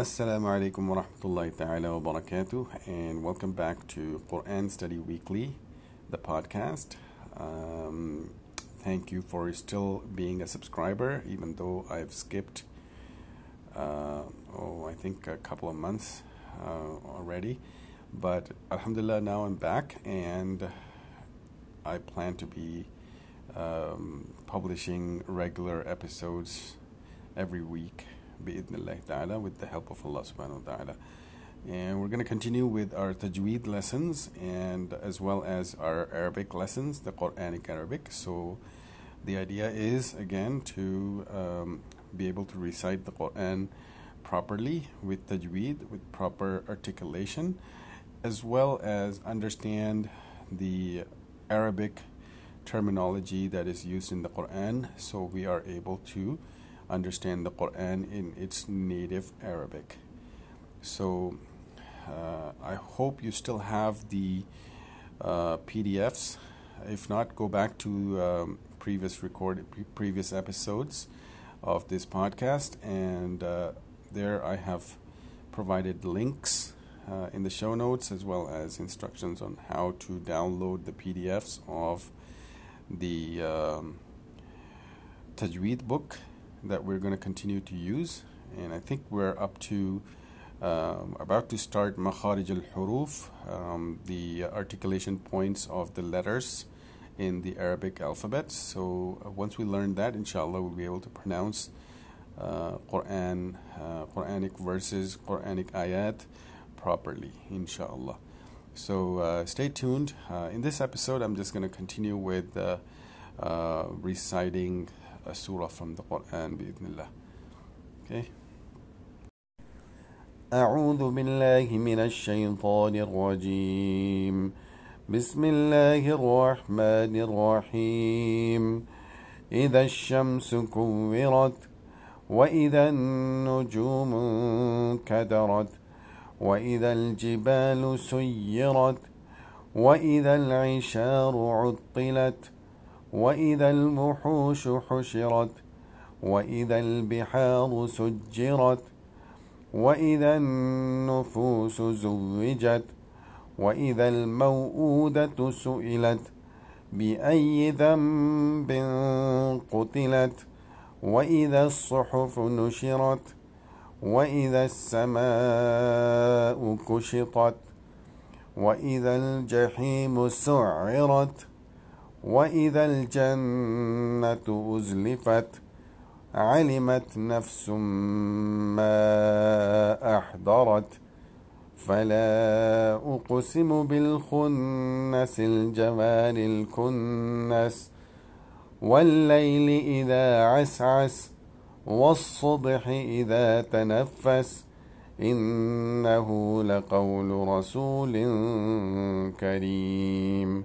Assalamu alaikum wa rahmatullahi ta'ala wa barakatuh, and welcome back to Quran Study Weekly, the podcast. Um, thank you for still being a subscriber, even though I've skipped, uh, oh, I think a couple of months uh, already. But Alhamdulillah, now I'm back, and I plan to be um, publishing regular episodes every week with the help of Allah subhanahu wa ta'ala. And we're going to continue with our tajweed lessons and as well as our Arabic lessons, the Quranic Arabic. So the idea is again to um, be able to recite the Quran properly with tajweed, with proper articulation, as well as understand the Arabic terminology that is used in the Quran so we are able to understand the Quran in its native Arabic. So uh, I hope you still have the uh, PDFs. If not, go back to um, previous recorded previous episodes of this podcast, and uh, there I have provided links uh, in the show notes as well as instructions on how to download the PDFs of the um, Tajweed book that we're going to continue to use. And I think we're up to um, about to start Makharij al Huruf, um, the articulation points of the letters in the Arabic alphabet. So uh, once we learn that, inshallah, we'll be able to pronounce uh, Quran, uh, Quranic verses, Quranic ayat properly, inshallah. So uh, stay tuned. Uh, in this episode, I'm just going to continue with reciting a surah from the Quran بإذن الله. Okay. أعوذ بالله من الشيطان الرجيم. بسم الله الرحمن الرحيم. إذا الشمس كورت وإذا النجوم كدرت وإذا الجبال سيرت وإذا العشار عطلت وإذا الوحوش حشرت وإذا البحار سجرت وإذا النفوس زوجت وإذا الموءودة سئلت بأي ذنب قتلت وإذا الصحف نشرت وإذا السماء كشطت وإذا الجحيم سعرت. وإذا الجنة أزلفت علمت نفس ما أحضرت فلا أقسم بالخنس الجوار الكنس والليل إذا عسعس والصبح إذا تنفس إنه لقول رسول كريم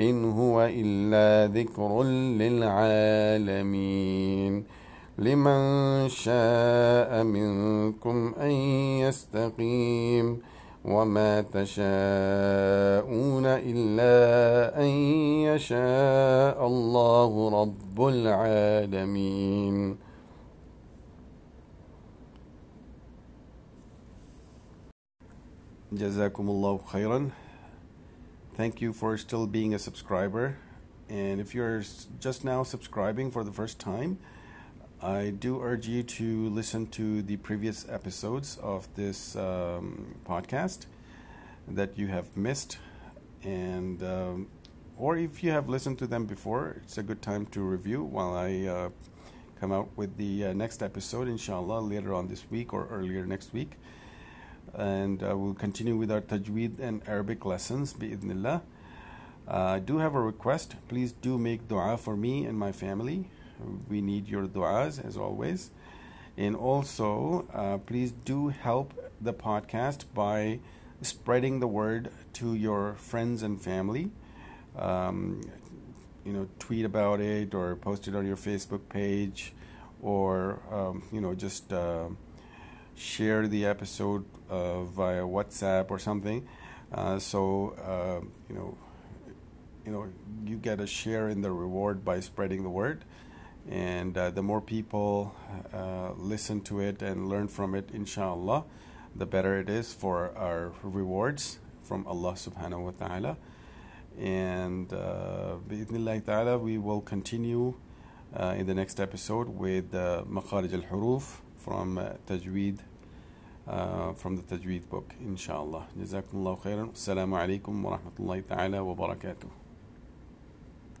إن هو إلا ذكر للعالمين. لمن شاء منكم أن يستقيم وما تشاءون إلا أن يشاء الله رب العالمين. جزاكم الله خيرا. Thank you for still being a subscriber. And if you're just now subscribing for the first time, I do urge you to listen to the previous episodes of this um, podcast that you have missed. And, um, or if you have listened to them before, it's a good time to review while I uh, come out with the uh, next episode, inshallah, later on this week or earlier next week and uh, we'll continue with our tajweed and Arabic lessons bi'idhnillah. Uh, I do have a request. Please do make dua for me and my family. We need your duas as always. And also, uh, please do help the podcast by spreading the word to your friends and family. Um, you know, tweet about it or post it on your Facebook page, or um, you know, just uh, share the episode uh, via WhatsApp or something. Uh, so uh, you know, you know, you get a share in the reward by spreading the word. And uh, the more people uh, listen to it and learn from it, inshallah, the better it is for our rewards from Allah subhanahu wa ta'ala. And uh, ta'ala, we will continue uh, in the next episode with uh, Makharij al Huruf from uh, Tajweed, uh, from the Tajweed book, inshallah. Jazakumullahu khairan. Assalamu alaikum wa rahmatullahi ta'ala wa barakatuh.